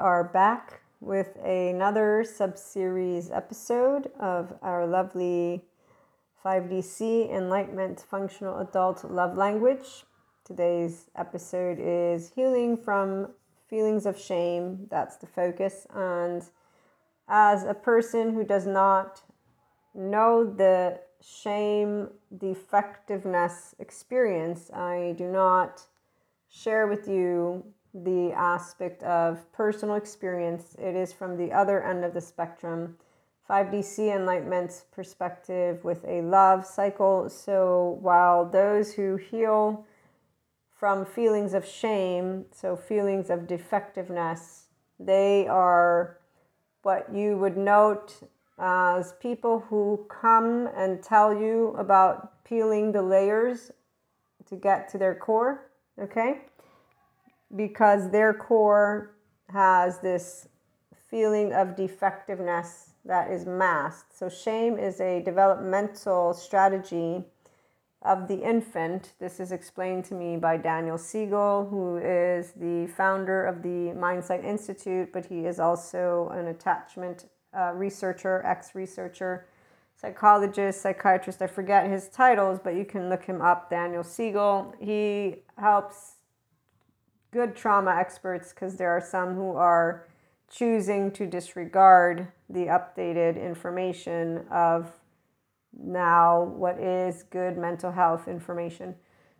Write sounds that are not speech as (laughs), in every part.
are back with another sub-series episode of our lovely 5D SEE Enlightenment Functional Adult Love Language. Today's episode is healing from feelings of shame. That's the focus. And as a person who does not know the shame defectiveness experience, I do not share with you the aspect of personal experience. It is from the other end of the spectrum. 5D SEE enlightenment perspective with a love cycle. So while those who heal from feelings of shame, so feelings of defectiveness, they are what you would note as people who come and tell you about peeling the layers to get to their core, okay? Because their core has this feeling of defectiveness that is masked. So, shame is a developmental strategy of the infant. This is explained to me by Daniel Siegel, who is the founder of the Mindsight Institute, but he is also an attachment uh, researcher, ex researcher, psychologist, psychiatrist. I forget his titles, but you can look him up, Daniel Siegel. He helps good trauma experts because there are some who are choosing to disregard the updated information of now what is good mental health information.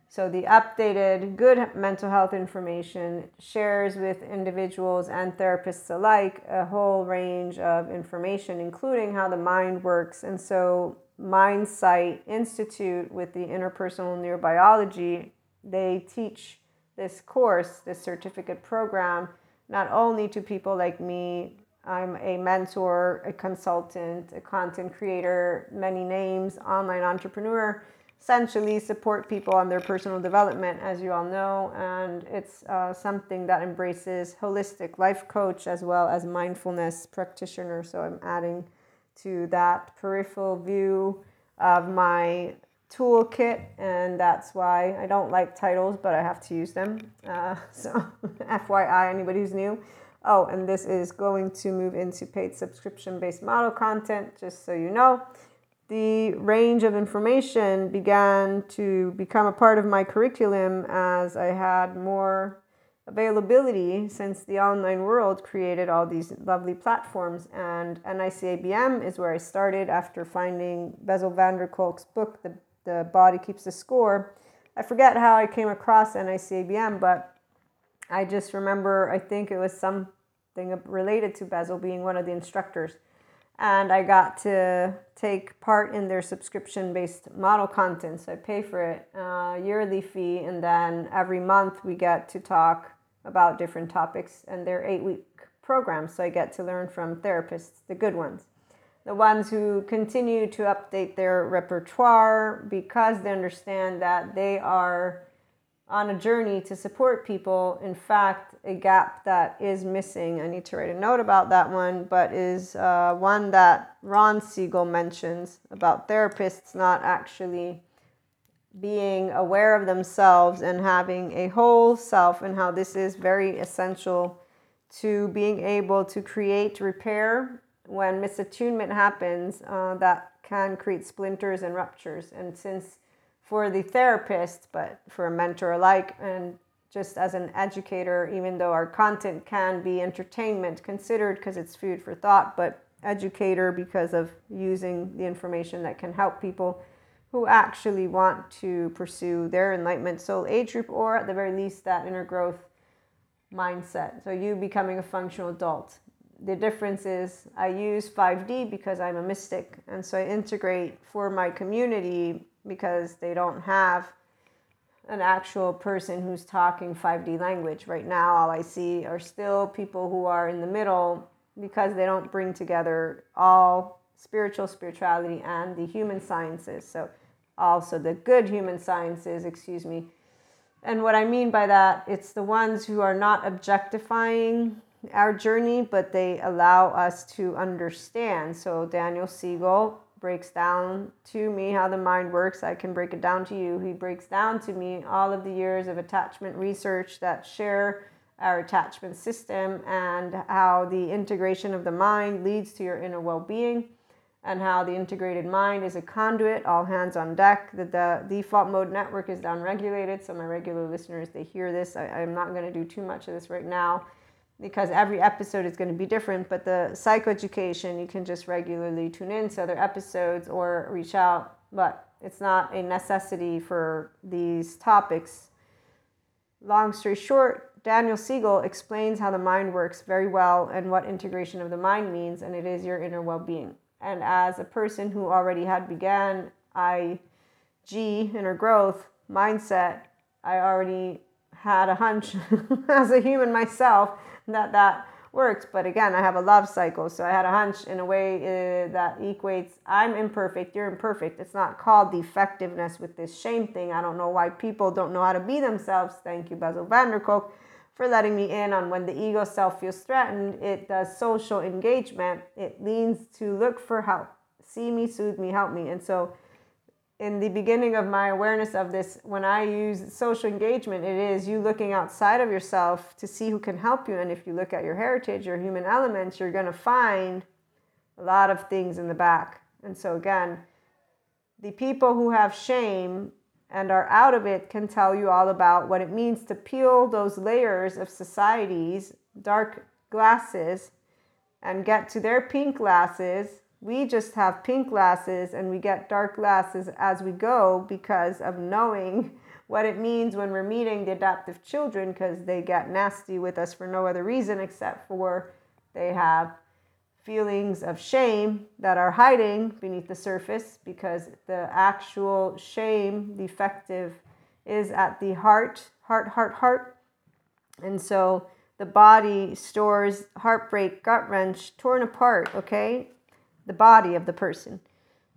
So, the updated good mental health information shares with individuals and therapists alike a whole range of information, including how the mind works. And so, Mindsight Institute with the interpersonal neurobiology, they teach this course, this certificate program, not only to people like me. I'm a mentor, a consultant, a content creator, many names, online entrepreneur essentially support people on their personal development, as you all know. And it's uh, something that embraces holistic life coach as well as mindfulness practitioner. So I'm adding to that peripheral view of my toolkit, and that's why I don't like titles, but I have to use them. Uh, (laughs) so, (laughs) FYI, anybody who's new. Oh, and this is going to move into paid subscription based model content, just so you know the range of information began to become a part of my curriculum as I had more availability since the online world created all these lovely platforms. And NICABM is where I started after finding Bessel van der Kolk's book, the, the Body Keeps the Score. I forget how I came across NICABM, but I just remember I think it was something related to Bessel being one of the instructors and I got to take part in their subscription based model content. So I pay for it, uh, yearly fee, and then every month we get to talk about different topics and their eight week programs. So I get to learn from therapists, the good ones, the ones who continue to update their repertoire because they understand that they are on a journey to support people. In fact, a gap that is missing, I need to write a note about that one, but is uh, one that Ron Siegel mentions about therapists not actually being aware of themselves and having a whole self, and how this is very essential to being able to create repair when misattunement happens uh, that can create splinters and ruptures. And since for the therapist, but for a mentor alike, and just as an educator, even though our content can be entertainment considered because it's food for thought, but educator because of using the information that can help people who actually want to pursue their enlightenment soul age group or at the very least that inner growth mindset. So you becoming a functional adult. The difference is I use 5D because I'm a mystic and so I integrate for my community because they don't have an actual person who's talking 5D language. Right now, all I see are still people who are in the middle because they don't bring together all spiritual spirituality and the human sciences. So, also the good human sciences, excuse me. And what I mean by that, it's the ones who are not objectifying our journey, but they allow us to understand. So, Daniel Siegel breaks down to me how the mind works. I can break it down to you. He breaks down to me all of the years of attachment research that share our attachment system and how the integration of the mind leads to your inner well being, and how the integrated mind is a conduit, all hands on deck. The, the default mode network is downregulated, so my regular listeners they hear this. I, I'm not going to do too much of this right now because every episode is going to be different. But the psychoeducation, you can just regularly tune in to other episodes or reach out, but it's not a necessity for these topics. Long story short, Daniel Siegel explains how the mind works very well and what integration of the mind means, and it is your inner well being. And as a person who already had began IG, inner growth mindset, I already had a hunch (laughs) as a human myself that that works. But again, I have a love cycle. So I had a hunch in a way uh, that equates I'm imperfect, you're imperfect. It's not called defectiveness with this shame thing. I don't know why people don't know how to be themselves. Thank you, Bessel van der Kolk, for letting me in on when the ego self feels threatened. It does social engagement. It leans to look for help. See me, soothe me, help me. And so, in the beginning of my awareness of this, when I use social engagement, it is you looking outside of yourself to see who can help you. And if you look at your heritage, your human elements, you're going to find a lot of things in the back. And so, again, the people who have shame and are out of it can tell you all about what it means to peel those layers of society's dark glasses and get to their pink glasses. We just have pink glasses and we get dark glasses as we go because of knowing what it means when we're meeting the adaptive children because they get nasty with us for no other reason except for they have feelings of shame that are hiding beneath the surface because the actual shame the defective is at the heart, heart, heart, heart. And so the body stores heartbreak, gut wrench, torn apart, okay? The body of the person.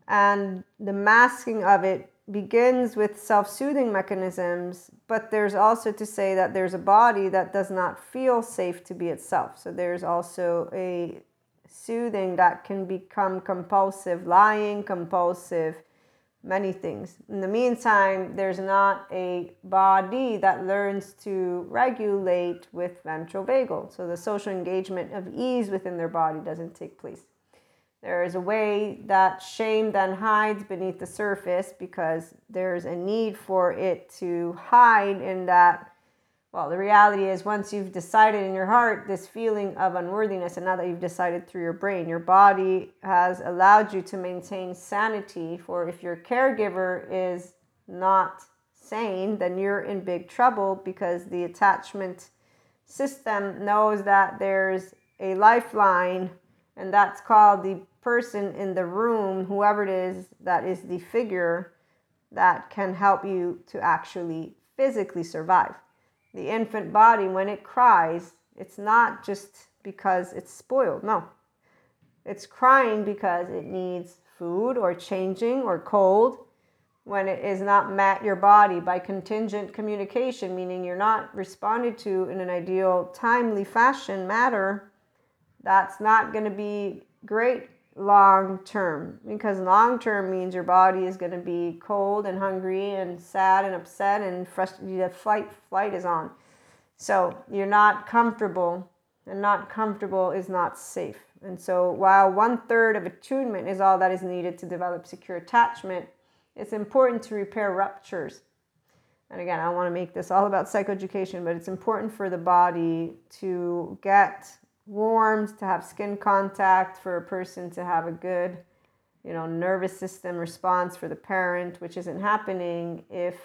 And the masking of it begins with self soothing mechanisms, but there's also to say that there's a body that does not feel safe to be itself. So there's also a soothing that can become compulsive, lying, compulsive, many things. In the meantime, there's not a body that learns to regulate with ventral vagal. So the social engagement of ease within their body doesn't take place. There is a way that shame then hides beneath the surface because there's a need for it to hide in that well, the reality is, once you've decided in your heart this feeling of unworthiness, and now that you've decided through your brain, your body has allowed you to maintain sanity. For if your caregiver is not sane, then you're in big trouble because the attachment system knows that there's a lifeline, and that's called the person in the room, whoever it is that is the figure that can help you to actually physically survive the infant body, when it cries, it's not just because it's spoiled. No. It's crying because it needs food or changing or cold. When it is not met your body by contingent communication, meaning you're not responded to in an ideal, timely fashion, matter, that's not going to be great long term because long term means your body is going to be cold and hungry and sad and upset and frustrated the flight flight is on. So you're not comfortable and not comfortable is not safe. And so while one third of attunement is all that is needed to develop secure attachment it's important to repair ruptures. And again i want to make this all about psychoeducation but it's important for the body to get warmed, to have skin contact, for a person to have a good, you know, nervous system response for the parent, which isn't happening if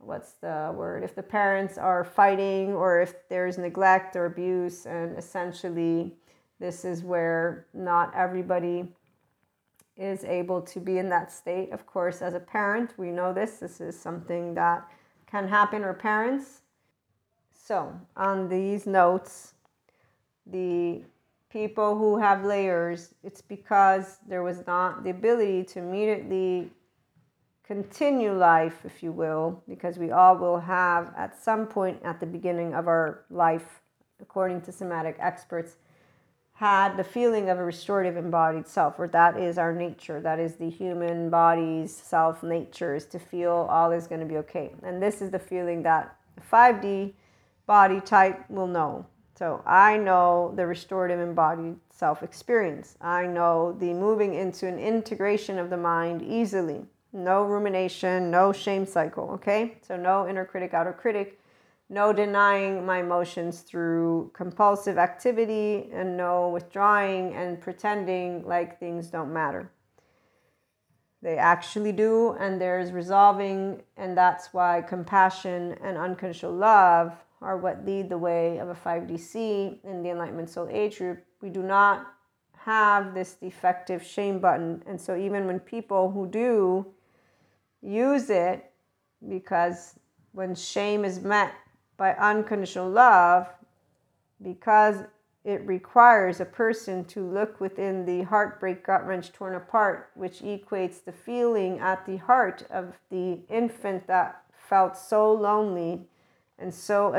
what's the word if the parents are fighting or if there's neglect or abuse. And essentially this is where not everybody is able to be in that state. Of course as a parent we know this this is something that can happen or parents. So on these notes the people who have layers, it's because there was not the ability to immediately continue life, if you will, because we all will have at some point at the beginning of our life, according to somatic experts, had the feeling of a restorative embodied self, or that is our nature, that is the human body's self nature, is to feel all is going to be okay. And this is the feeling that the 5D body type will know. So I know the restorative embodied self experience. I know the moving into an integration of the mind easily. No rumination, no shame cycle, okay? So no inner critic, outer critic, no denying my emotions through compulsive activity, and no withdrawing and pretending like things don't matter. They actually do, and there's resolving, and that's why compassion and unconditional love are what lead the way of a 5D SEE in the Enlightenment Soul Age group. We do not have this defective shame button. And so, even when people who do use it, because when shame is met by unconditional love, because it requires a person to look within the heartbreak, gut wrench, torn apart, which equates the feeling at the heart of the infant that felt so lonely and so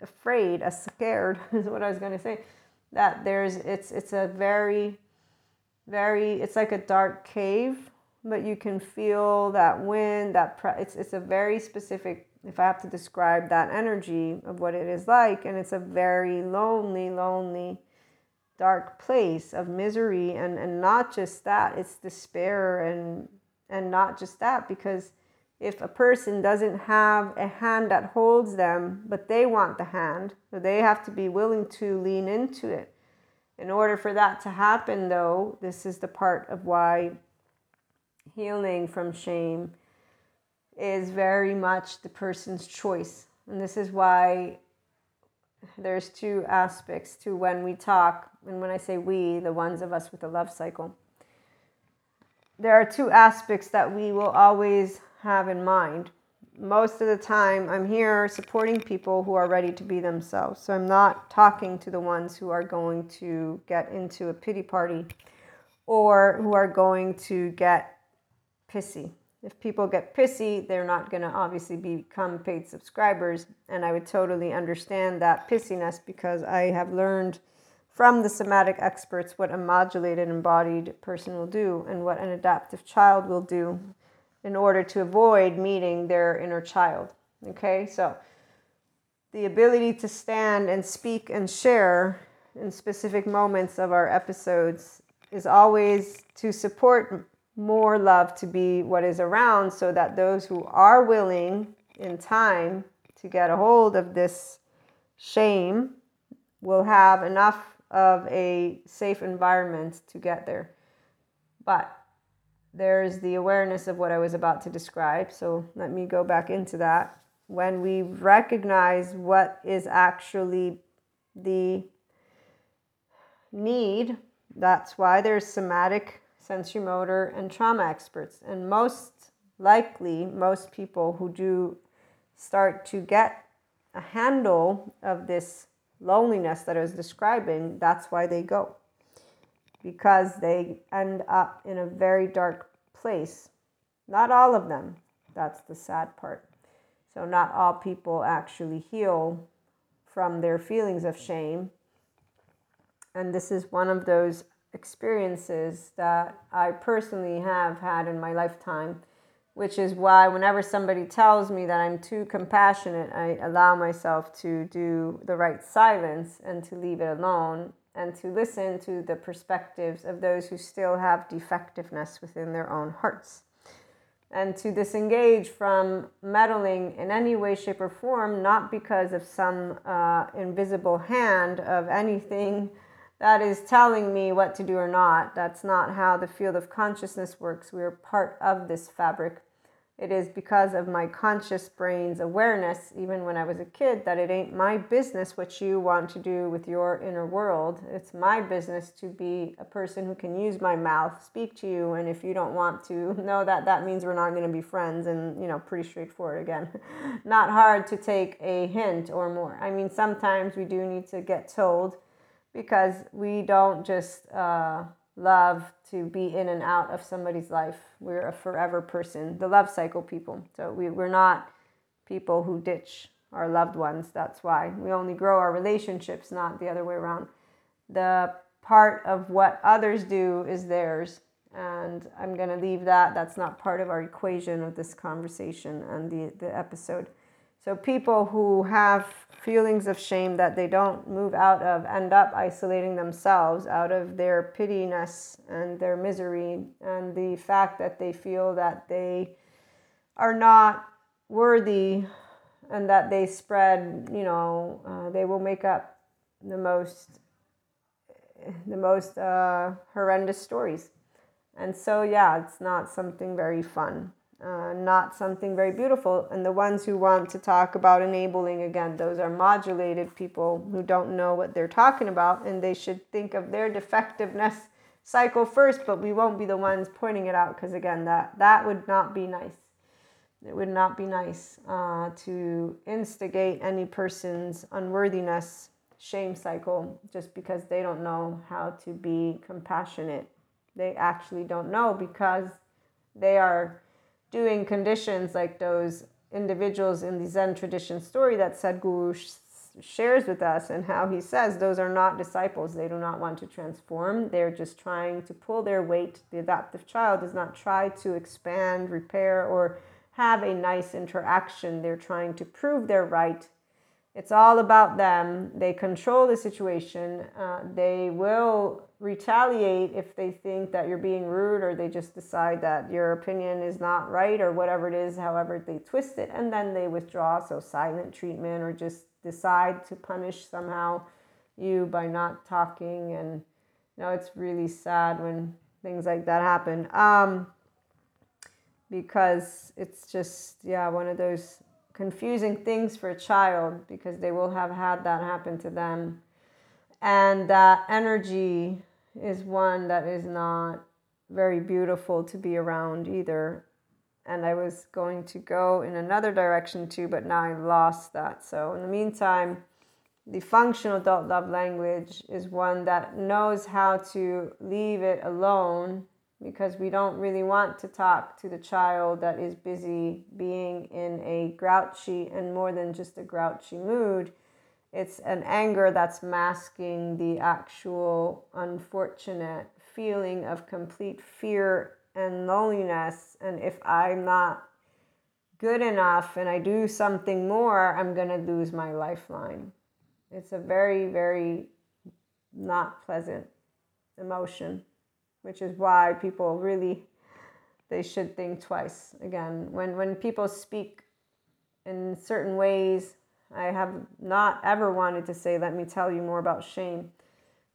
afraid, as scared (laughs) is what I was going to say. That there's it's it's a very very it's like a dark cave, but you can feel that wind. That pre- it's it's a very specific. If I have to describe that energy of what it is like, and it's a very lonely, lonely, dark place of misery, and and not just that, it's despair, and and not just that because if a person doesn't have a hand that holds them, but they want the hand, so they have to be willing to lean into it. In order for that to happen, though, this is the part of why healing from shame is very much the person's choice. And this is why there's two aspects to when we talk, and when I say we, the ones of us with the love cycle. There are two aspects that we will always have in mind. Most of the time, I'm here supporting people who are ready to be themselves. So I'm not talking to the ones who are going to get into a pity party or who are going to get pissy. If people get pissy, they're not going to obviously become paid subscribers. And I would totally understand that pissiness because I have learned from the somatic experts what a modulated embodied person will do and what an adaptive child will do in order to avoid meeting their inner child. Okay, so the ability to stand and speak and share in specific moments of our episodes is always to support more love to be what is around so that those who are willing in time to get a hold of this shame will have enough of a safe environment to get there. But there's the awareness of what I was about to describe. So let me go back into that. When we recognize what is actually the need, that's why there's somatic, sensory motor, and trauma experts. And most likely, most people who do start to get a handle of this loneliness that I was describing, that's why they go because they end up in a very dark place. Not all of them. That's the sad part. So, not all people actually heal from their feelings of shame. And this is one of those experiences that I personally have had in my lifetime, which is why whenever somebody tells me that I'm too compassionate, I allow myself to do the right silence and to leave it alone and to listen to the perspectives of those who still have defectiveness within their own hearts. And to disengage from meddling in any way, shape, or form, not because of some uh, invisible hand of anything that is telling me what to do or not. That's not how the field of consciousness works. We are part of this fabric it is because of my conscious brain's awareness, even when I was a kid, that it ain't my business what you want to do with your inner world. It's my business to be a person who can use my mouth, speak to you, and if you don't want to, (laughs) know that that means we're not going to be friends. And, you know, pretty straightforward again. (laughs) not hard to take a hint or more. I mean, sometimes we do need to get told because we don't just. Uh, love to be in and out of somebody's life. We're a forever person, the love cycle people. So we, we're not people who ditch our loved ones. That's why we only grow our relationships, not the other way around. The part of what others do is theirs. And I'm going to leave that. That's not part of our equation of this conversation and the, the episode. So people who have feelings of shame that they don't move out of end up isolating themselves out of their pittiness and their misery and the fact that they feel that they are not worthy and that they spread you know uh, they will make up the most the most uh, horrendous stories. And so yeah it's not something very fun uh, not something very beautiful. And the ones who want to talk about enabling, again, those are modulated people who don't know what they're talking about, and they should think of their defectiveness cycle first, but we won't be the ones pointing it out because, again, that, that would not be nice. It would not be nice uh, to instigate any person's unworthiness shame cycle just because they don't know how to be compassionate. They actually don't know because they are doing conditions like those individuals in the Zen tradition story that Sadhguru shares with us, and how he says those are not disciples. They do not want to transform. They're just trying to pull their weight. The adaptive child does not try to expand, repair, or have a nice interaction. They're trying to prove they're right it's all about them. They control the situation. Uh, they will retaliate if they think that you're being rude or they just decide that your opinion is not right or whatever it is, however they twist it, and then they withdraw. So, silent treatment or just decide to punish somehow you by not talking. And you know, it's really sad when things like that happen. Um, because it's just, yeah, one of those confusing things for a child because they will have had that happen to them. And that energy is one that is not very beautiful to be around either. And I was going to go in another direction too, but now I lost that. So, in the meantime, the functional adult love language is one that knows how to leave it alone because we don't really want to talk to the child that is busy being in a grouchy and more than just a grouchy mood. It's an anger that's masking the actual unfortunate feeling of complete fear and loneliness. And if I'm not good enough and I do something more, I'm going to lose my lifeline. It's a very, very not pleasant emotion which is why people really they should think twice. Again when when people speak in certain ways i have not ever wanted to say let me tell you more about shame.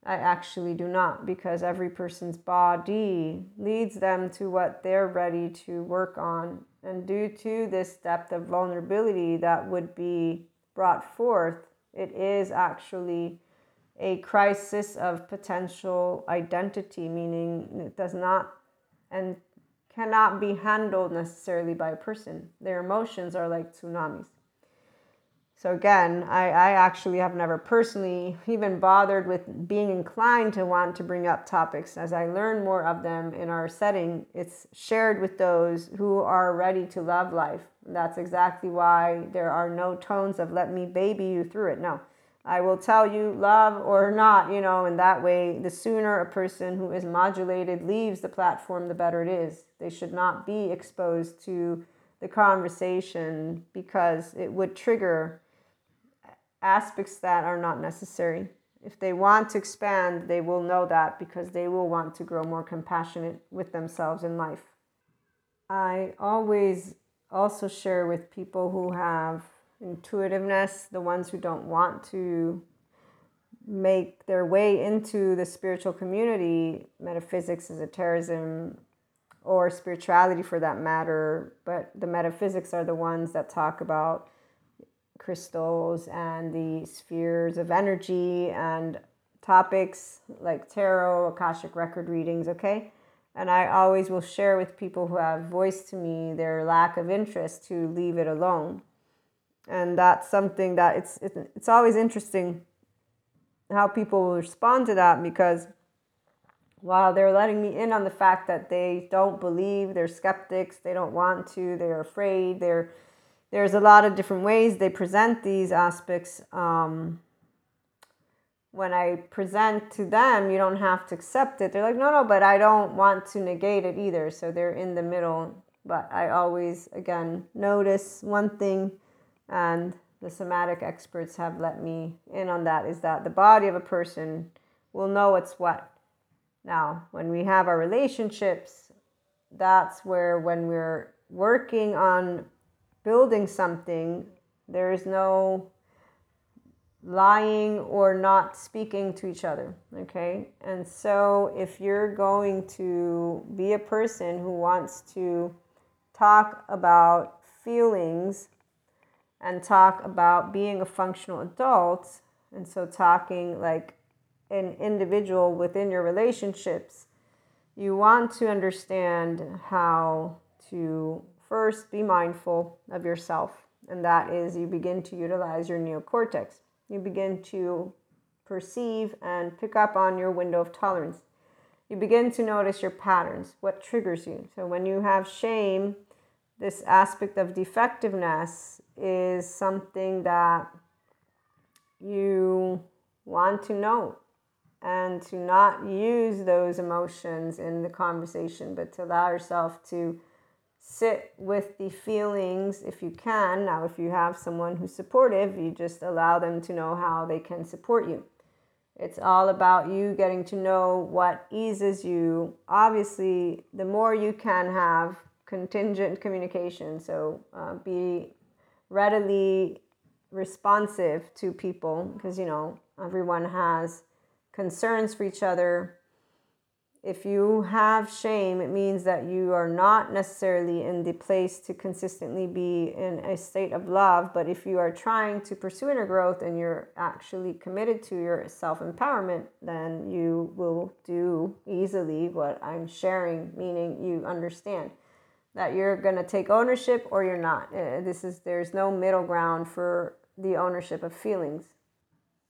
I actually do not because every person's body leads them to what they're ready to work on. And due to this depth of vulnerability that would be brought forth it is actually a crisis of potential identity, meaning it does not and cannot be handled necessarily by a person. Their emotions are like tsunamis. So, again, I, I actually have never personally even bothered with being inclined to want to bring up topics. As I learn more of them in our setting, it's shared with those who are ready to love life. that's exactly why there are no tones of let me baby you through it. No, I will tell you love or not, you know, in that way, the sooner a person who is modulated leaves the platform, the better it is. They should not be exposed to the conversation because it would trigger aspects that are not necessary. If they want to expand, they will know that because they will want to grow more compassionate with themselves in life. I always also share with people who have intuitiveness, the ones who don't want to make their way into the spiritual community, metaphysics, esotericism, or spirituality for that matter. But the metaphysics are the ones that talk about crystals and the spheres of energy and topics like tarot, Akashic record readings, okay? And I always will share with people who have voiced to me their lack of interest to leave it alone and that's something that it's it's always interesting how people will respond to that because while they're letting me in on the fact that they don't believe they're skeptics they don't want to they're afraid they're there's a lot of different ways they present these aspects um, when i present to them you don't have to accept it. They're like no no but i don't want to negate it either. So they're in the middle. But i always again notice one thing and the somatic experts have let me in on that is that the body of a person will know what's what. Now, when we have our relationships, that's where when we're working on building something, there is no lying or not speaking to each other. Okay. And so if you're going to be a person who wants to talk about feelings and talk about being a functional adult, and so talking like an individual within your relationships, you want to understand how to first be mindful of yourself. And that is you begin to utilize your neocortex you begin to perceive and pick up on your window of tolerance. You begin to notice your patterns, what triggers you. So when you have shame, this aspect of defectiveness is something that you want to know and to not use those emotions in the conversation, but to allow yourself to sit with the feelings if you can. Now, if you have someone who's supportive, you just allow them to know how they can support you. It's all about you getting to know what eases you. Obviously, the more you can have contingent communication, so uh, be readily responsive to people because you know everyone has concerns for each other if you have shame, it means that you are not necessarily in the place to consistently be in a state of love. But if you are trying to pursue inner growth and you're actually committed to your self empowerment, then you will do easily what I'm sharing, meaning you understand that you're going to take ownership or you're not. Uh, this is there's no middle ground for the ownership of feelings.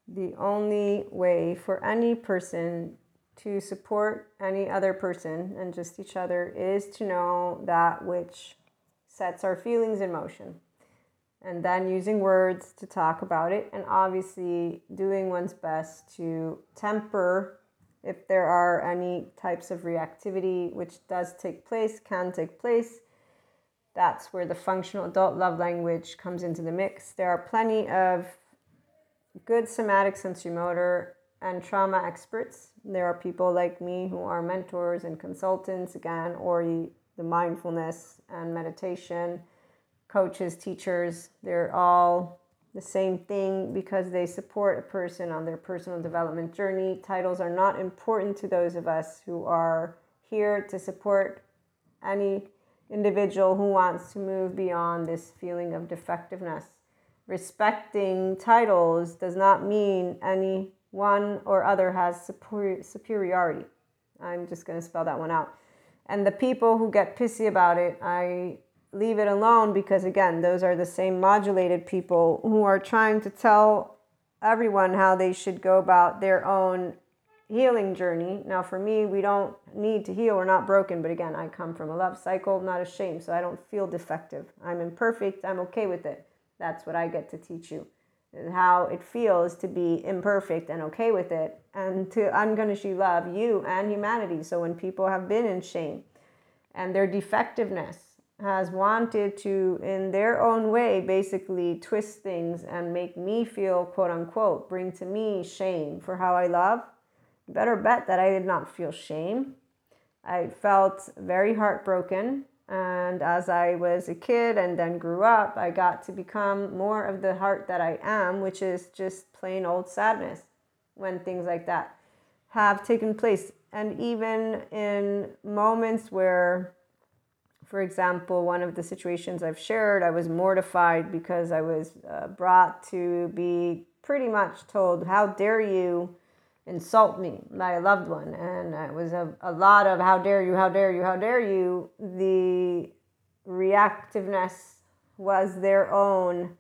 The only way for any person to support any other person and just each other is to know that which sets our feelings in motion. And then using words to talk about it, and obviously doing one's best to temper if there are any types of reactivity which does take place, can take place. That's where the functional adult love language comes into the mix. There are plenty of good somatic sensorimotor and trauma experts. There are people like me who are mentors and consultants, again, or the mindfulness and meditation coaches, teachers. They're all the same thing because they support a person on their personal development journey. Titles are not important to those of us who are here to support any individual who wants to move beyond this feeling of defectiveness. Respecting titles does not mean any one or other has superiority. I'm just going to spell that one out. And the people who get pissy about it, I leave it alone because, again, those are the same modulated people who are trying to tell everyone how they should go about their own healing journey. Now, for me, we don't need to heal. We're not broken. But again, I come from a love cycle, not a shame. So I don't feel defective. I'm imperfect. I'm okay with it. That's what I get to teach you how it feels to be imperfect and okay with it and to unconditionally love you and humanity. So when people have been in shame and their defectiveness has wanted to, in their own way, basically twist things and make me feel, quote unquote, bring to me shame for how I love, better bet that I did not feel shame. I felt very heartbroken and as I was a kid and then grew up, I got to become more of the heart that I am, which is just plain old sadness when things like that have taken place. And even in moments where, for example, one of the situations I've shared, I was mortified because I was uh, brought to be pretty much told, How dare you insult me my loved one. And it was a, a lot of how dare you, how dare you, how dare you. The reactiveness was their own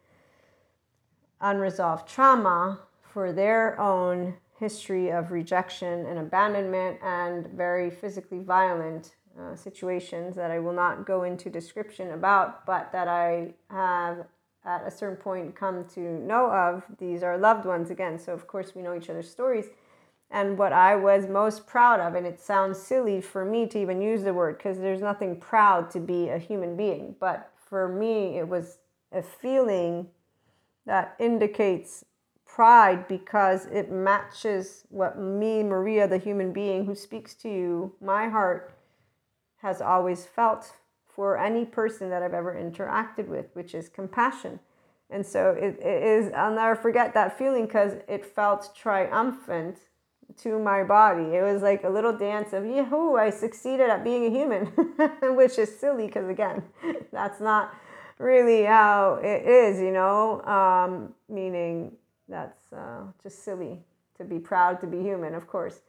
unresolved trauma for their own history of rejection and abandonment and very physically violent uh, situations that I will not go into description about, but that I have at a certain point come to know of. These are loved ones again, so of course we know each other's stories and what I was most proud of. And it sounds silly for me to even use the word because there's nothing proud to be a human being. But for me, it was a feeling that indicates pride because it matches what me, Maria, the human being who speaks to you, my heart has always felt for any person that I've ever interacted with, which is compassion. And so it, it is, I'll never forget that feeling because it felt triumphant to my body. It was like a little dance of, yahoo, I succeeded at being a human, (laughs) which is silly because, again, (laughs) that's not really how it is, you know, um, meaning that's uh, just silly to be proud to be human, of course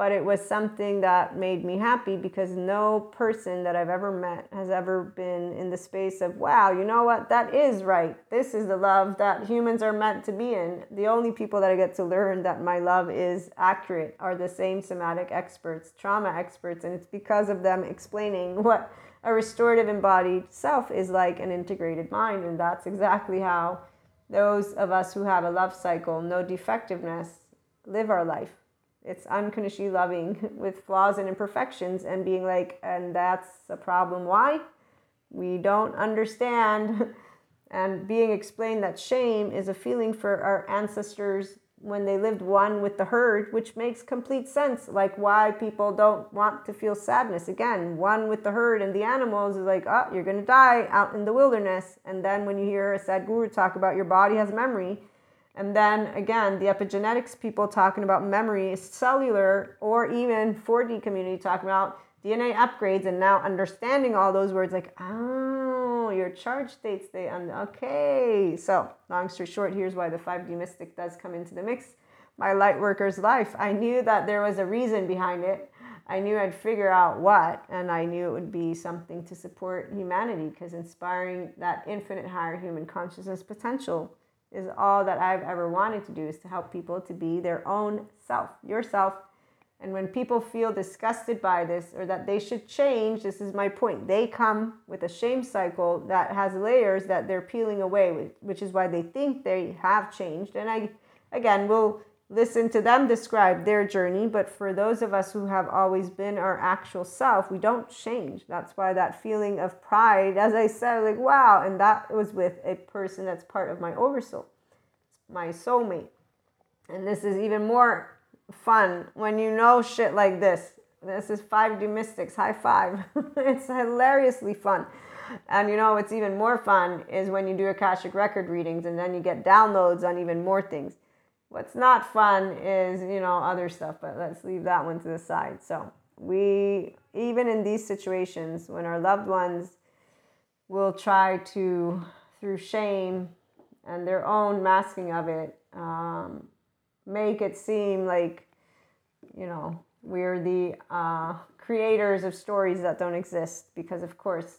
but it was something that made me happy because no person that I've ever met has ever been in the space of, wow, you know what? That is right. This is the love that humans are meant to be in. The only people that I get to learn that my love is accurate are the same somatic experts, trauma experts, and it's because of them explaining (laughs) what a restorative embodied self is like an integrated mind. And that's exactly how those of us who have a love cycle, no defectiveness, live our life it's unconditionally loving (laughs) with flaws and imperfections and being like and that's a problem. Why? We don't understand. (laughs) And being explained that shame is a feeling for our ancestors when they lived one with the herd which makes complete sense like why people don't want to feel sadness. Again one with the herd and the animals is like oh you're going to die out in the wilderness. And then when you hear a Sadhguru talk about your body has memory and then again, the epigenetics people talking about memory, cellular, or even 4D community talking about DNA upgrades and now understanding all those words like, oh, your charge states they, un- okay. So, long story short, here's why the 5D mystic does come into the mix. My light worker's life. I knew that there was a reason behind it. I knew I'd figure out what, and I knew it would be something to support humanity because inspiring that infinite higher human consciousness potential is all that I've ever wanted to do is to help people to be their own self, yourself. And when people feel disgusted by this or that they should change, this is my point. They come with a shame cycle that has layers that they're peeling away which is why they think they have changed. And I, again, will listen to them describe their journey. But for those of us who have always been our actual self, we don't change. That's why that feeling of pride, as I said, like, wow. And that was with a person that's part of my oversoul, my soulmate. And this is even more fun when you know shit like this. This is 5D Mystics, high five. (laughs) it's hilariously fun. And you know what's even more fun is when you do Akashic record readings and then you get downloads on even more things. What's not fun is, you know, other stuff, but let's leave that one to the side. So, we, even in these situations, when our loved ones will try to, through shame and their own masking of it, um, make it seem like, you know, we're the uh, creators of stories that don't exist because, of course,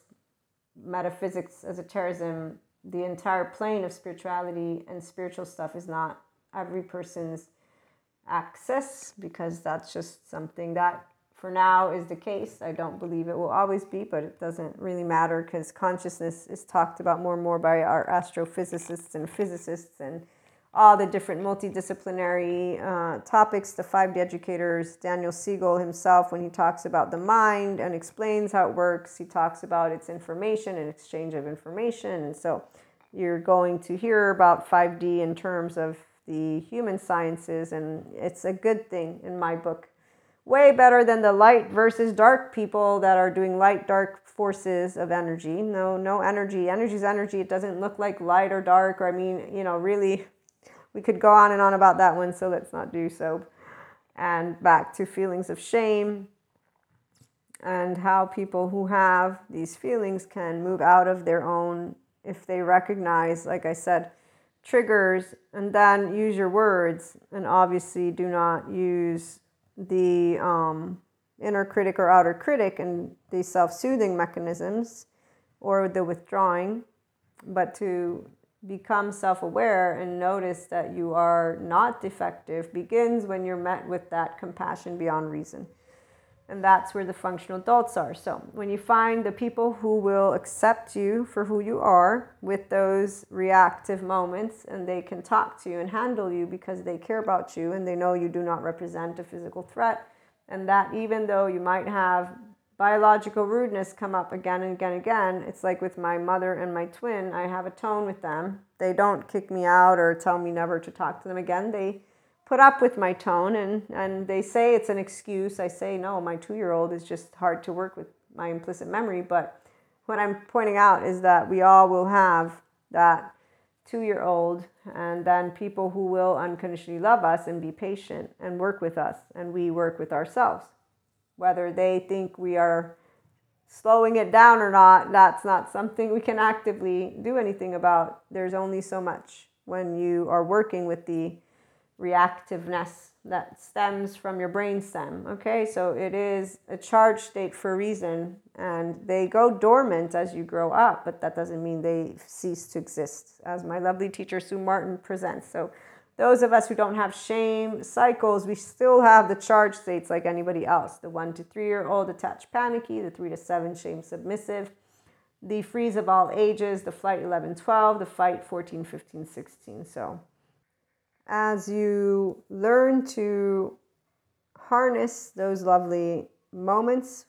metaphysics, esotericism, the entire plane of spirituality and spiritual stuff is not every person's access because that's just something that for now is the case. I don't believe it will always be, but it doesn't really matter because consciousness is talked about more and more by our astrophysicists and physicists and all the different multidisciplinary uh, topics. The 5D educators, Daniel Siegel himself, when he talks about the mind and explains how it works, he talks about its information and exchange of information. And so you're going to hear about 5D in terms of the human sciences, and it's a good thing in my book. Way better than the light versus dark people that are doing light dark forces of energy. No, no energy. Energy is energy. It doesn't look like light or dark, or I mean, you know, really, we could go on and on about that one, so let's not do so. And back to feelings of shame and how people who have these feelings can move out of their own if they recognize, like I said, triggers and then use your words and obviously do not use the um, inner critic or outer critic and the self-soothing mechanisms or the withdrawing but to become self-aware and notice that you are not defective begins when you're met with that compassion beyond reason and that's where the functional adults are. So, when you find the people who will accept you for who you are with those reactive moments, and they can talk to you and handle you because they care about you and they know you do not represent a physical threat, and that even though you might have biological rudeness come up again and again and again, it's like with my mother and my twin, I have a tone with them. They don't kick me out or tell me never to talk to them again. They put up with my tone and, and they say it's an excuse. I say, no, my two year old is just hard to work with my implicit memory. But what I'm pointing out is that we all will have that two year old and then people who will unconditionally love us and be patient and work with us and we work with ourselves whether they think we are slowing it down or not that's not something we can actively do anything about there's only so much when you are working with the reactiveness that stems from your brain stem. Okay, so it is a charge state for a reason, and they go dormant as you grow up, but that doesn't mean they cease to exist, as my lovely teacher Sue Martin presents. So, those of us who don't have shame cycles, we still have the charge states like anybody else the one to three year old attached panicky, the three to seven shame submissive, the freeze of all ages, the flight 11 12, the fight 14 15 16. So, as you learn to harness those lovely moments,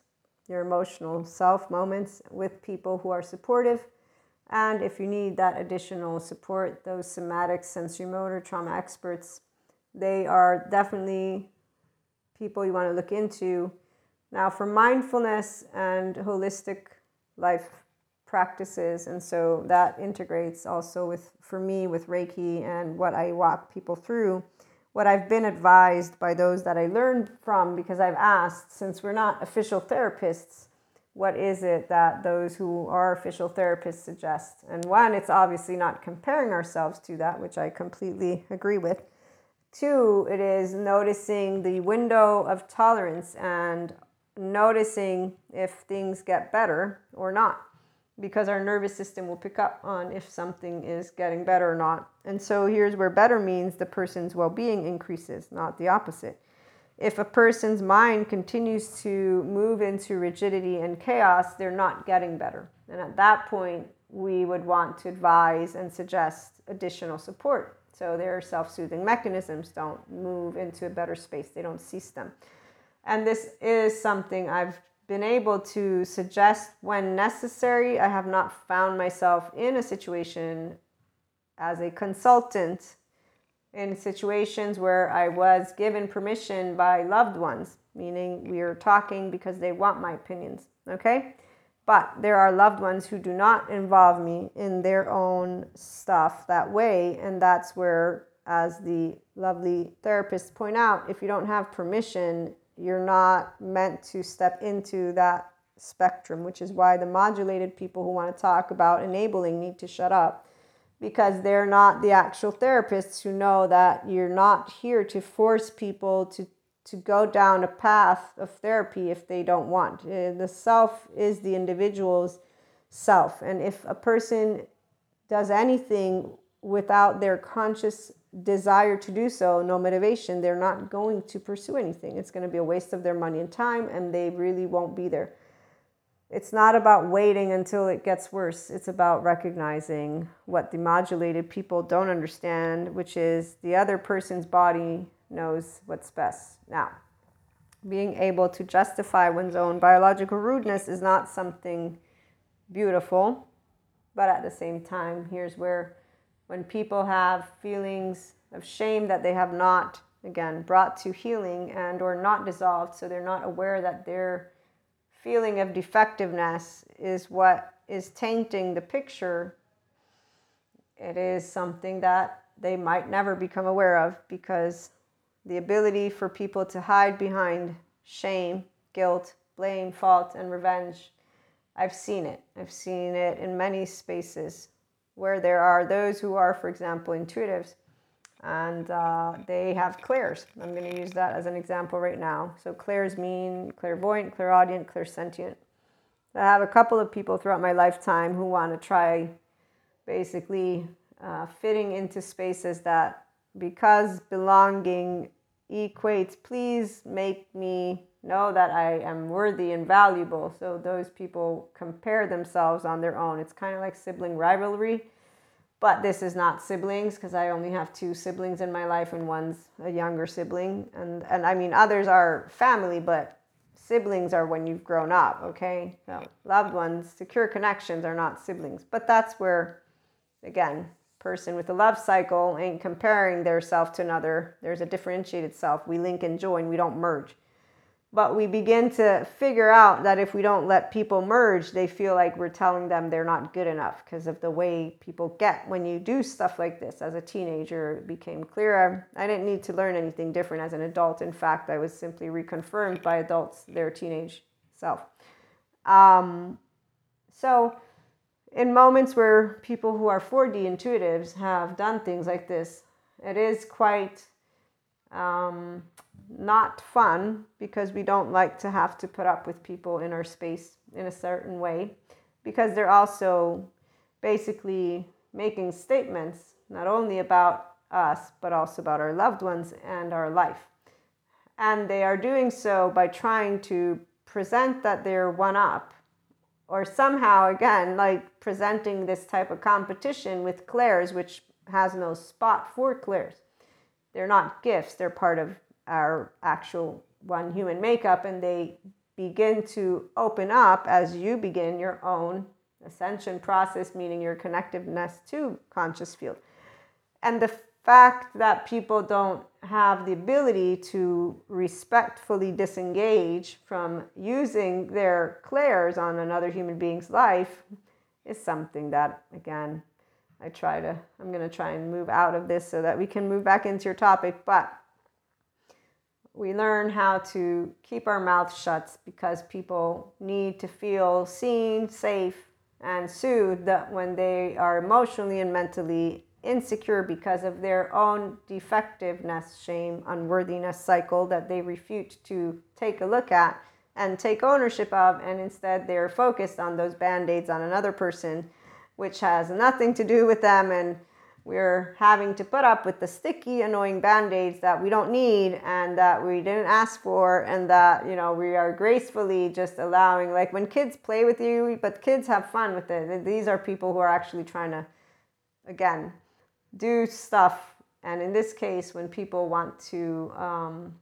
your emotional self moments with people who are supportive. And if you need that additional support, those somatic sensory motor trauma experts, they are definitely people you want to look into. Now, for mindfulness and holistic life practices. And so that integrates also with for me with reiki and what i walk people through. What i've been advised by those that i learned from because i've asked since we're not official therapists what is it that those who are official therapists suggest? And one it's obviously not comparing ourselves to that which i completely agree with. Two it is noticing the window of tolerance and noticing if things get better or not because our nervous system will pick up on if something is getting better or not. And so here's where better means the person's well being increases, not the opposite. If a person's mind continues to move into rigidity and chaos, they're not getting better. And at that point, we would want to advise and suggest additional support. So their self soothing mechanisms don't move into a better space, they don't cease them. And this is something I've been able to suggest when necessary. I have not found myself in a situation as a consultant in situations where I was given permission by loved ones, meaning we are talking because they want my opinions. Okay? But there are loved ones who do not involve me in their own stuff that way. And that's where, as the lovely therapists point out, if you don't have permission, you're not meant to step into that spectrum, which is why the modulated people who want to talk about enabling need to shut up because they're not the actual therapists who know that you're not here to force people to to go down a path of therapy if they don't want. Uh, the self is the individual's self. And if a person does anything without their conscious desire to do so, no motivation, they're not going to pursue anything. It's going to be a waste of their money and time, and they really won't be there. It's not about waiting until it gets worse. It's about recognizing what the modulated people don't understand, which is the other person's body knows what's best. Now, being able to justify one's own biological rudeness is not something beautiful, but at the same time, here's where when people have feelings of shame that they have not again brought to healing and or not dissolved so they're not aware that their feeling of defectiveness is what is tainting the picture it is something that they might never become aware of because the ability for people to hide behind shame guilt blame fault and revenge i've seen it. I've seen it in many spaces where there are those who are, for example, intuitives and uh, they have clairs. I'm going to use that as an example right now. So, clairs mean clairvoyant, clairaudient, clairsentient. I have a couple of people throughout my lifetime who want to try basically uh, fitting into spaces that, because belonging equates, please make me know that I am worthy and valuable. So those people compare themselves on their own. It's kind of like sibling rivalry, but this is not siblings because I only have two siblings in my life and one's a younger sibling. And, and I mean, others are family, but Siblings are when you've grown up, okay? So loved ones, secure connections are not siblings. But that's where, again, person with a love cycle ain't comparing their self to another. There's a differentiated self. We link and join, we don't merge. But we begin to figure out that if we don't let people merge, they feel like we're telling them they're not good enough because of the way people get when you do stuff like this. As a teenager, it became clearer. I didn't need to learn anything different as an adult. In fact, I was simply reconfirmed by adults, their teenage self. Um, so, in moments where people who are 4D intuitives have done things like this, it is quite um, not fun because we don't like to have to put up with people in our space in a certain way because they're also basically making statements not only about us but also about our loved ones and our life. And they are doing so by trying to present that they're one up or somehow again like presenting this type of competition with clairs which has no spot for clairs they're not gifts they're part of our actual one human makeup and they begin to open up as you begin your own ascension process meaning your connectiveness to conscious field. And the fact that people don't have the ability to respectfully disengage from using their clairs on another human being's life is something that again i try to i'm going to try and move out of this so that we can move back into your topic but we learn how to keep our mouth shut because people need to feel seen safe and soothed when they are emotionally and mentally insecure because of their own defectiveness, shame, unworthiness cycle that they refute to take a look at and take ownership of, and instead they're focused on those band aids on another person, which has nothing to do with them. And we're having to put up with the sticky, annoying band aids that we don't need and that we didn't ask for, and that, you know, we are gracefully just allowing, like when kids play with you, but kids have fun with it. These are people who are actually trying to, again, do stuff. And in this case, when people want to, um,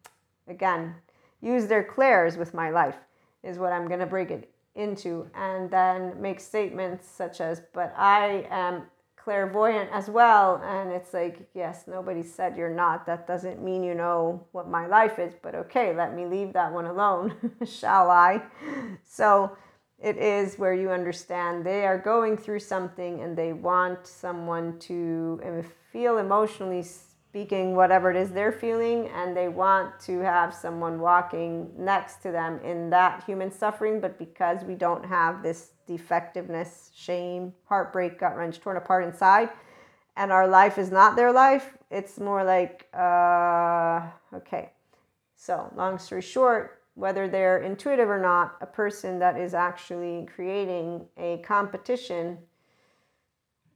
again, use their clairs with my life, is what I'm going to break it into. And then make statements such as, but I am clairvoyant as well. And it's like, yes, nobody said you're not. That doesn't mean you know what my life is, but okay, let me leave that one alone, (laughs) shall I? So, it is where you understand they are going through something and they want someone to feel emotionally speaking whatever it is they're feeling and they want to have someone walking next to them in that human suffering but because we don't have this defectiveness shame heartbreak gut wrench torn apart inside and our life is not their life it's more like uh, okay so long story short whether they're intuitive or not, a person that is actually creating a competition.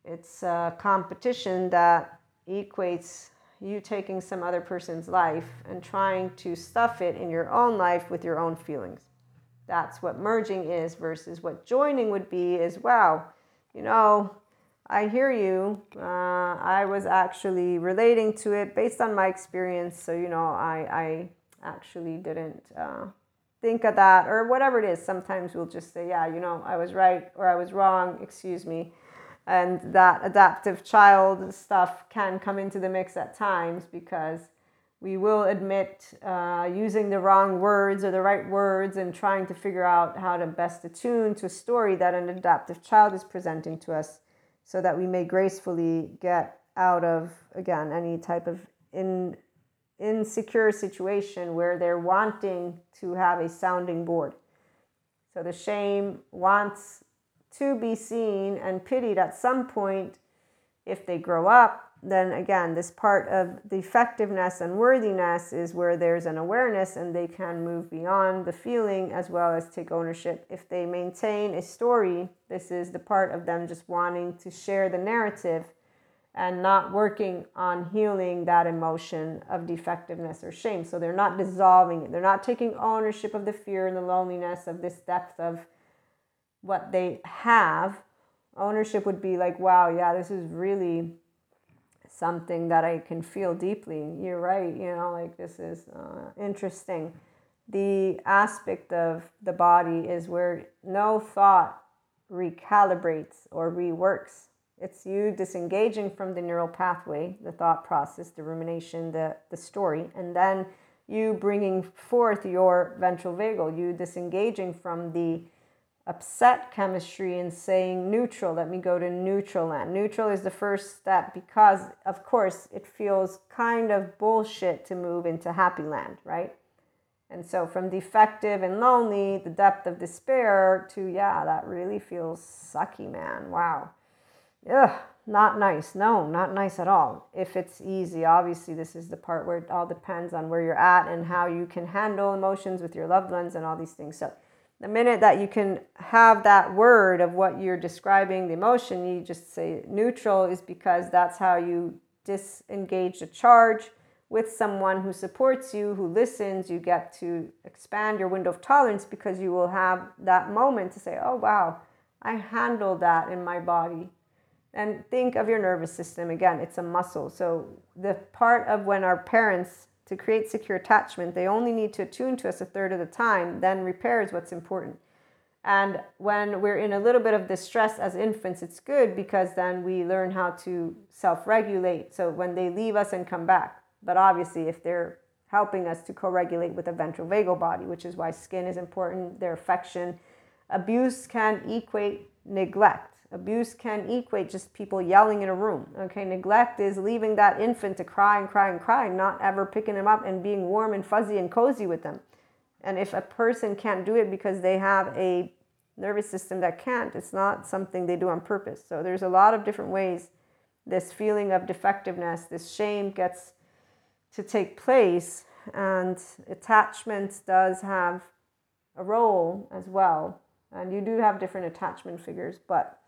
It's a competition that equates you taking some other person's life and trying to stuff it in your own life with your own feelings. That's what merging is versus what joining would be is wow, you know, I hear you. Uh, I was actually relating to it based on my experience. So, you know, I, I actually didn't uh, think of that or whatever it is. Sometimes we'll just say, yeah, you know, I was right or I was wrong, excuse me. And that adaptive child stuff can come into the mix at times because we will admit uh, using the wrong words or the right words and trying to figure out how to best attune to a story that an adaptive child is presenting to us so that we may gracefully get out of, again, any type of in insecure situation where they're wanting to have a sounding board. So the shame wants to be seen and pitied at some point if they grow up. Then again, this part of the effectiveness and worthiness is where there's an awareness and they can move beyond the feeling as well as take ownership. If they maintain a story, this is the part of them just wanting to share the narrative and not working on healing that emotion of defectiveness or shame. So they're not dissolving it. They're not taking ownership of the fear and the loneliness of this depth of what they have. Ownership would be like, wow, yeah, this is really something that I can feel deeply. You're right, you know, like this is uh, interesting. the aspect of the body is where no thought recalibrates or reworks. It's you disengaging from the neural pathway, the thought process, the rumination, the, the story, and then you bringing forth your ventral vagal, you disengaging from the upset chemistry and saying neutral, let me go to neutral land. Neutral is the first step because, of course, it feels kind of bullshit to move into happy land, right? And so, from defective and lonely, the depth of despair, to yeah, that really feels sucky, man. Wow. Ugh, not nice. No, not nice at all. If it's easy, obviously, this is the part where it all depends on where you're at and how you can handle emotions with your loved ones and all these things. So, the minute that you can have that word of what you're describing, the emotion, you just say neutral is because that's how you disengage the charge with someone who supports you, who listens. You get to expand your window of tolerance because you will have that moment to say, oh, wow, I handled that in my body. And think of your nervous system again, it's a muscle. So, the part of when our parents to create secure attachment, they only need to attune to us a third of the time, then repair is what's important. And when we're in a little bit of distress as infants, it's good because then we learn how to self regulate. So when they leave us and come back. But obviously, if they're helping us to co regulate with the ventral vagal body, which is why skin is important, their affection, abuse can equate neglect. Abuse can equate just people yelling in a room. Okay, neglect is leaving that infant to cry and cry and cry, not ever picking them up and being warm and fuzzy and cozy with them. And if a person can't do it because they have a nervous system that can't, it's not something they do on purpose. So there's a lot of different ways this feeling of defectiveness, this shame gets to take place, and attachment does have a role as well. And you do have different attachment figures, but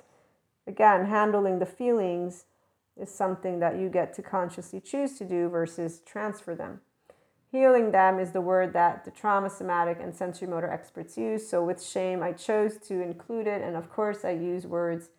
again, handling the feelings is something that you get to consciously choose to do versus transfer them. Healing them is the word that the trauma, somatic, and sensory motor experts use. So with shame, I chose to include it. And of course, I use words.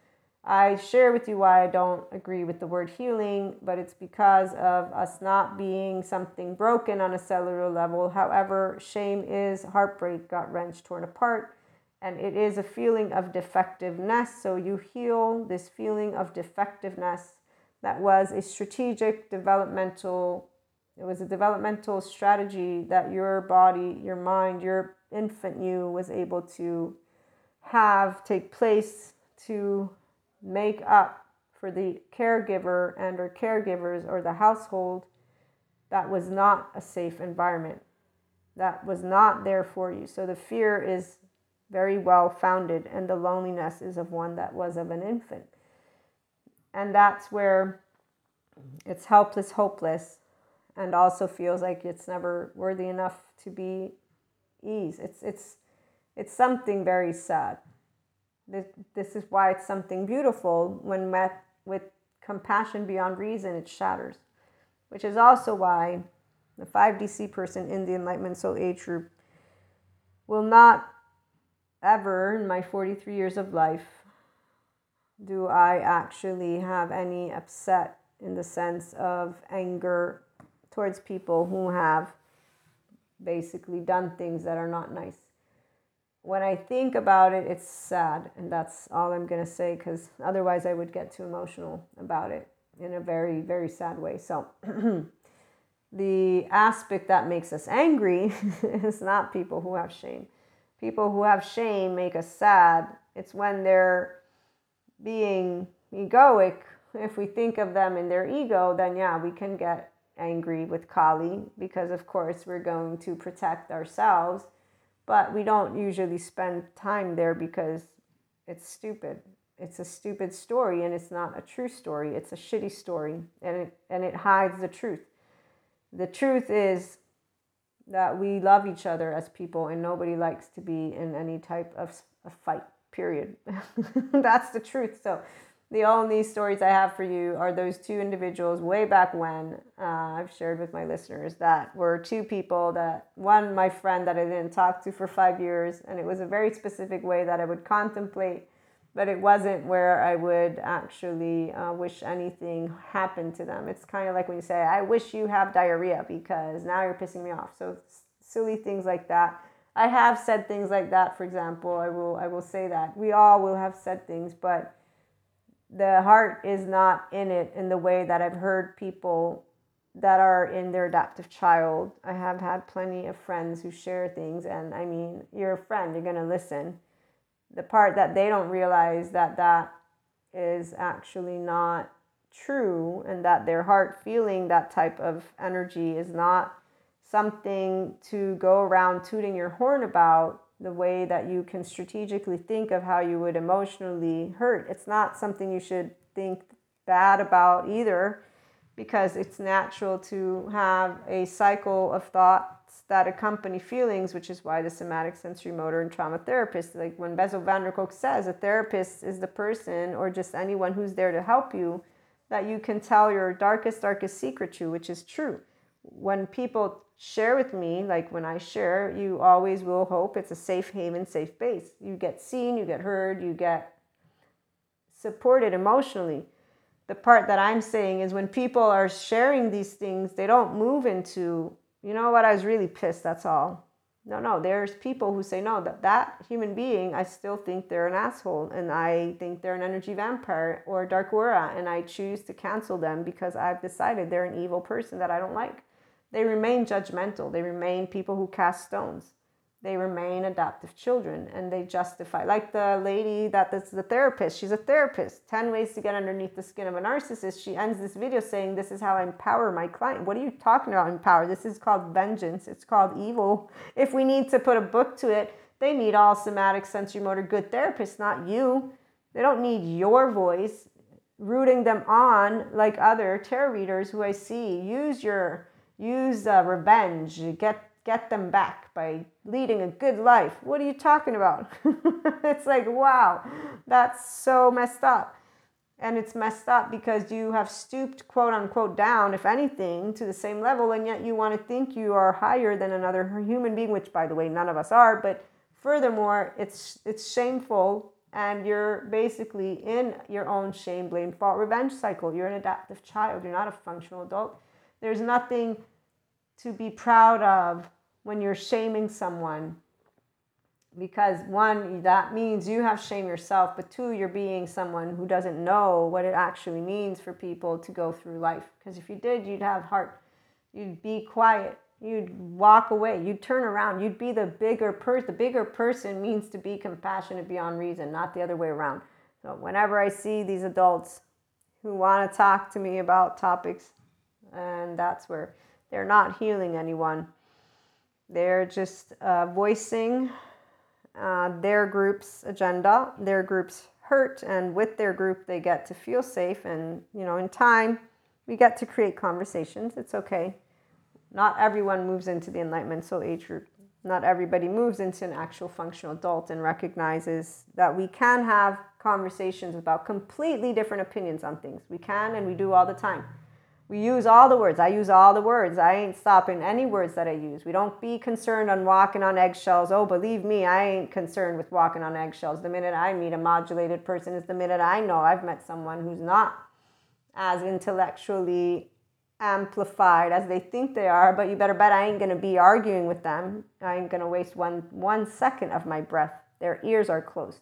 I share with you why I don't agree with the word healing, but it's because of us not being something broken on a cellular level. However, shame is heartbreak, got wrenched, torn apart and it is a feeling of defectiveness. So you heal this feeling of defectiveness that was a strategic developmental, it was a developmental strategy that your body, your mind, your infant you was able to have take place to make up for the caregiver and or caregivers or the household that was not a safe environment that was not there for you so the fear is very well founded, and the loneliness is of one that was of an infant. And that's where it's helpless, hopeless, and also feels like it's never worthy enough to be ease. It's it's it's something very sad. This, this is why it's something beautiful when met with compassion beyond reason, it shatters. Which is also why the 5D SEE person in the Enlightenment Soul Age group will not ever in my 43 years of life do I actually have any upset in the sense of anger towards people who have basically done things that are not nice. When I think about it, it's sad, and that's all I'm going to say because otherwise I would get too emotional about it in a very, very sad way. So, (clears throat) the aspect that makes us angry (laughs) is not people who have shame people who have shame make us sad. It's when they're being egoic. If we think of them in their ego, then yeah, we can get angry with Kali because, of course, we're going to protect ourselves. But we don't usually spend time there because it's stupid. It's a stupid story and it's not a true story. It's a shitty story and it, and it hides the truth. The truth is that we love each other as people and nobody likes to be in any type of a fight period. (laughs) That's the truth. So the only stories i have for you are those two individuals way back when uh, i've shared with my listeners that were two people that one my friend that i didn't talk to for five years and it was a very specific way that i would contemplate but it wasn't where I would actually uh, wish anything happened to them. It's kind of like when you say, I wish you have diarrhea because now you're pissing me off. So silly things like that. I have said things like that, for example. I will I will say that. We all will have said things, but the heart is not in it in the way that I've heard people that are in their adaptive child. I have had plenty of friends who share things, and I mean, you're a friend, you're going to listen. The part that they don't realize that that is actually not true, and that their heart feeling that type of energy is not something to go around tooting your horn about the way that you can strategically think of how you would emotionally hurt. It's not something you should think bad about either because it's natural to have a cycle of thoughts that accompany feelings, which is why the somatic sensory motor and trauma therapist, like when Bessel van der Kolk says, a therapist is the person or just anyone who's there to help you that you can tell your darkest, darkest secret to, which is true. When people share with me, like when I share, you always will hope it's a safe haven, safe base. You get seen, you get heard, you get supported emotionally. The part that I'm saying is when people are sharing these things, they don't move into, you know what, I was really pissed, that's all. No, no, there's people who say, no, that, that human being, I still think they're an asshole and I think they're an energy vampire or dark aura and I choose to cancel them because I've decided they're an evil person that I don't like. They remain judgmental. They remain people who cast stones. They remain adaptive children and they justify, like the lady that is the therapist. She's a therapist. 10 ways to get underneath the skin of a narcissist. She ends this video saying, This is how I empower my client. What are you talking about, empower? This is called vengeance. It's called evil. If we need to put a book to it, they need all somatic sensory motor good therapists, not you. They don't need your voice rooting them on like other tarot readers who I see. Use your use uh, revenge, get get them back by leading a good life. What are you talking about? (laughs) it's like, wow, that's so messed up. And it's messed up because you have stooped, quote unquote, down, if anything, to the same level, and yet you want to think you are higher than another human being, which, by the way, none of us are. But furthermore, it's it's shameful, and you're basically in your own shame, blame, fault, revenge cycle. You're an adaptive child. You're not a functional adult. There's nothing to be proud of when you're shaming someone because one that means you have shame yourself but two you're being someone who doesn't know what it actually means for people to go through life because if you did you'd have heart you'd be quiet you'd walk away you'd turn around you'd be the bigger person the bigger person means to be compassionate beyond reason not the other way around so whenever i see these adults who want to talk to me about topics and that's where they're not healing anyone. They're just uh, voicing uh, their group's agenda, their group's hurt, and with their group, they get to feel safe. And, you know, in time, we get to create conversations. It's okay. Not everyone moves into the Enlightenment Soul Age group. Not everybody moves into an actual functional adult and recognizes that we can have conversations about completely different opinions on things. We can and we do all the time. We use all the words. I use all the words. I ain't stopping any words that I use. We don't be concerned on walking on eggshells. Oh, believe me, I ain't concerned with walking on eggshells. The minute I meet a modulated person is the minute I know I've met someone who's not as intellectually amplified as they think they are, but you better bet I ain't going to be arguing with them. I ain't going to waste one one second of my breath. Their ears are closed.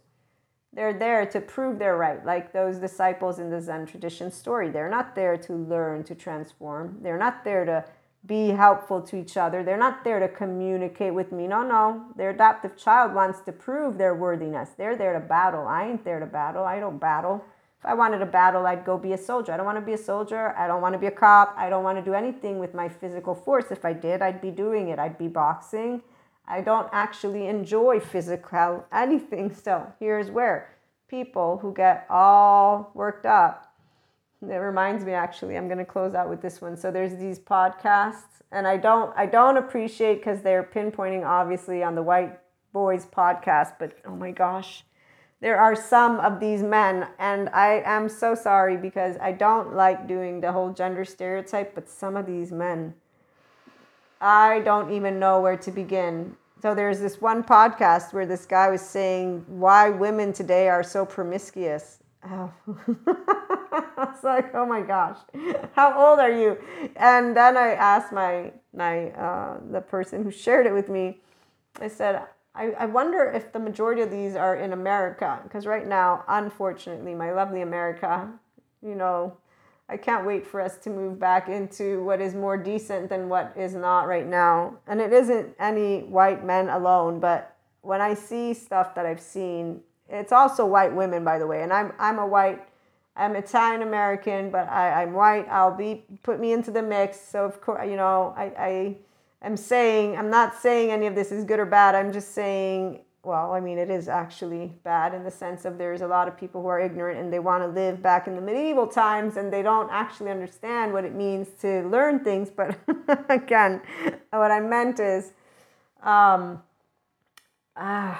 They're there to prove they're right, like those disciples in the Zen tradition story. They're not there to learn to transform. They're not there to be helpful to each other. They're not there to communicate with me. No, no. Their adaptive child wants to prove their worthiness. They're there to battle. I ain't there to battle. I don't battle. If I wanted to battle, I'd go be a soldier. I don't want to be a soldier. I don't want to be a cop. I don't want to do anything with my physical force. If I did, I'd be doing it. I'd be boxing. I don't actually enjoy physical anything. So here's where people who get all worked up. It reminds me actually, I'm to close out with this one. So there's these podcasts, and I don't I don't appreciate because they're pinpointing obviously on the white boys podcast, but oh my gosh, there are some of these men, and I am so sorry because I don't like doing the whole gender stereotype, but some of these men I don't even know where to begin. So there's this one podcast where this guy was saying why women today are so promiscuous. Oh. (laughs) I was like, oh my gosh, how old are you? And then I asked my my uh, the person who shared it with me. I said, I, I wonder if the majority of these are in America because right now, unfortunately, my lovely America, you know, I can't wait for us to move back into what is more decent than what is not right now. And it isn't any white men alone, but when I see stuff that I've seen, it's also white women, by the way. And I'm I'm a white, I'm Italian American, but I, I'm white. I'll be put me into the mix. So of course, you know, I, I am saying I'm not saying any of this is good or bad. I'm just saying well, I mean, it is actually bad in the sense of there's a lot of people who are ignorant and they want to live back in the medieval times and they don't actually understand what it means to learn things. But (laughs) again, what I meant is um, uh,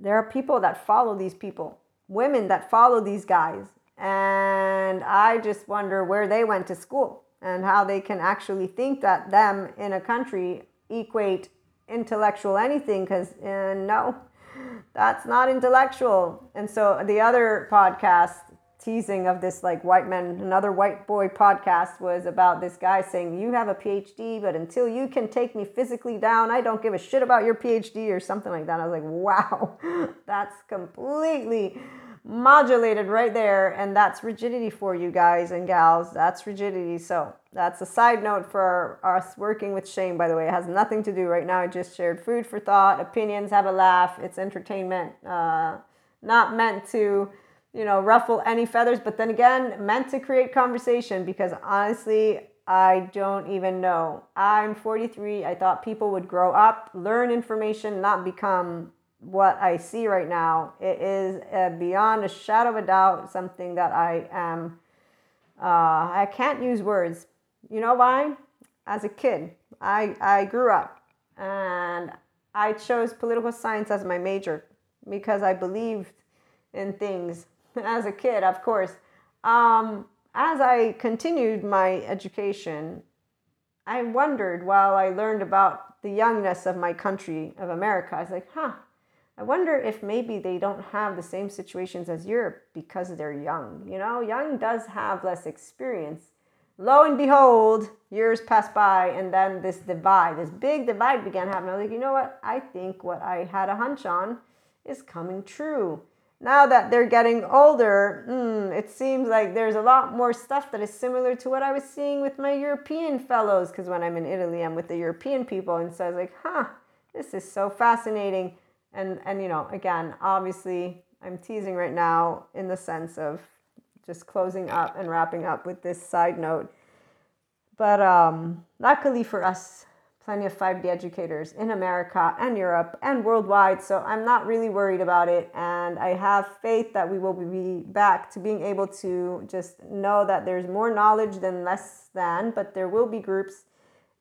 there are people that follow these people, women that follow these guys. And I just wonder where they went to school and how they can actually think that them in a country equate intellectual anything because uh, no that's not intellectual. And so the other podcast teasing of this like white men, another white boy podcast was about this guy saying, You have a PhD, but until you can take me physically down, I don't give a shit about your PhD or something like that. I was like, Wow, (laughs) that's completely modulated right there. And that's rigidity for you guys and gals. That's rigidity. So that's a side note for us working with shame, by the way. It has nothing to do right now. I just shared food for thought, opinions, have a laugh. It's entertainment, uh, not meant to, you know, ruffle any feathers, but then again, meant to create conversation because honestly, I don't even know. I'm 43. I thought people would grow up, learn information, not become what I see right now. It is uh, beyond a shadow of a doubt something that I am. Uh, I can't use words you know why? As a kid, I, I grew up and I chose political science as my major because I believed in things (laughs) as a kid, of course. Um, as I continued my education, I wondered while I learned about the youngness of my country, of America, I was like, huh, I wonder if maybe they don't have the same situations as Europe because they're young. You know, young does have less experience lo and behold, years passed by, and then this divide, this big divide began happening. I was like, you know what? I think what I had a hunch on is coming true. Now that they're getting older, mm, it seems like there's a lot more stuff that is similar to what I was seeing with my European fellows. Because when I'm in Italy, I'm with the European people, and so I was like, huh, this is so fascinating. And and you know, again, obviously, I'm teasing right now in the sense of just closing up and wrapping up with this side note. But um, luckily for us, plenty of 5D educators in America and Europe and worldwide. So I'm not really worried about it. And I have faith that we will be back to being able to just know that there's more knowledge than less than, but there will be groups.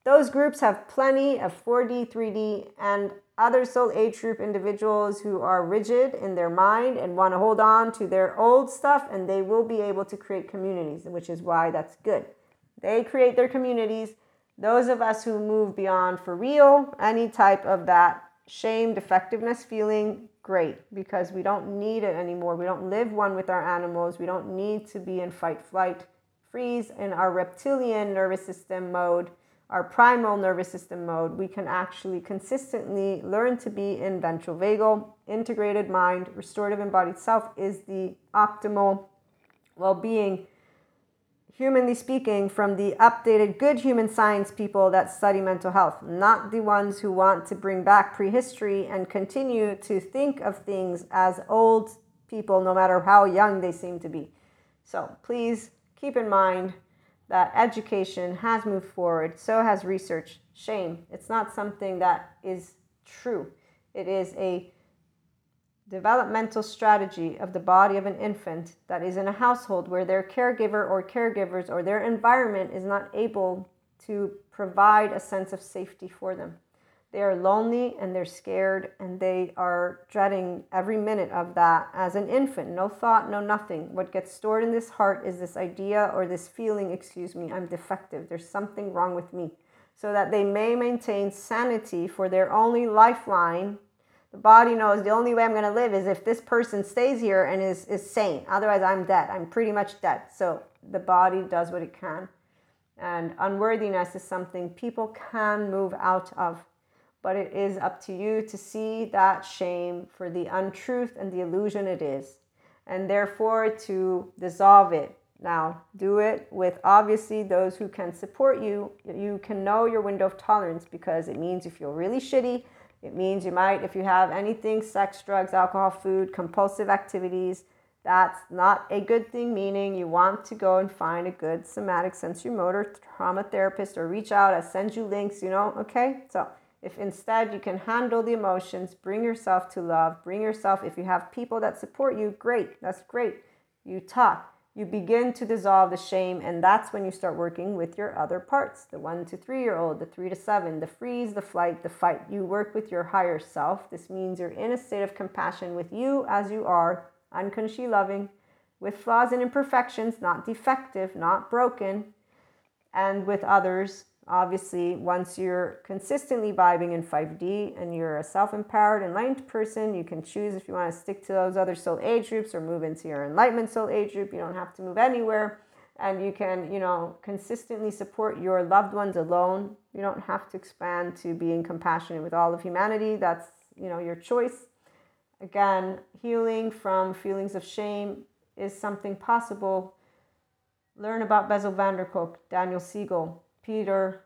Those groups have plenty of 4D, 3D, and other soul age group individuals who are rigid in their mind and want to hold on to their old stuff, and they will be able to create communities, which is why that's good. They create their communities. Those of us who move beyond for real, any type of that shame, defectiveness feeling, great, because we don't need it anymore. We don't live one with our animals. We don't need to be in fight, flight, freeze in our reptilian nervous system mode our primal nervous system mode, we can actually consistently learn to be in ventral vagal, integrated mind, restorative embodied self is the optimal well being, humanly speaking, from the updated good human science people that study mental health, not the ones who want to bring back prehistory and continue to think of things as old people, no matter how young they seem to be. So please keep in mind that education has moved forward, so has research. Shame. It's not something that is true. It is a developmental strategy of the body of an infant that is in a household where their caregiver or caregivers or their environment is not able to provide a sense of safety for them. They are lonely and they're scared and they are dreading every minute of that as an infant. No thought, no nothing. What gets stored in this heart is this idea or this feeling, excuse me, I'm defective. There's something wrong with me. So that they may maintain sanity for their only lifeline The body knows the only way I'm going to live is if this person stays here and is, is sane. Otherwise, I'm dead. I'm pretty much dead. So the body does what it can. And unworthiness is something people can move out of. But it is up to you to see that shame for the untruth and the illusion it is. And therefore to dissolve it. Now, do it with obviously those who can support you. You can know your window of tolerance because it means you feel really shitty it means you might, if you have anything sex, drugs, alcohol, food, compulsive activities, that's not a good thing, meaning you want to go and find a good somatic sensory motor trauma therapist or reach out. I send you links, you know, okay? So if instead you can handle the emotions, bring yourself to love, bring yourself, if you have people that support you, great, that's great. You talk you begin to dissolve the shame, and that's when you start working with your other parts the one to three year old, the three to seven, the freeze, the flight, the fight. You work with your higher self. This means you're in a state of compassion with you as you are, unconsciously loving, with flaws and imperfections, not defective, not broken, and with others obviously once you're consistently vibing in 5d and you're a self-empowered enlightened person you can choose if you want to stick to those other soul age groups or move into your enlightenment soul age group. You don't have to move anywhere. And you can you know consistently support your loved ones alone. You don't have to expand to being compassionate with all of humanity. That's you know your choice. Again healing from feelings of shame is something possible. Learn about Bessel van der Kolk, Daniel Siegel, Peter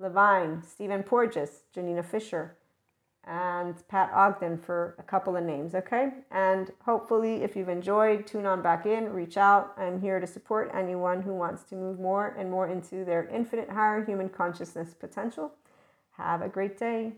Levine, Stephen Porges, Janina Fisher, and Pat Ogden for a couple of names, okay? And hopefully, if you've enjoyed, tune on back in, reach out. I'm here to support anyone who wants to move more and more into their infinite higher human consciousness potential. Have a great day.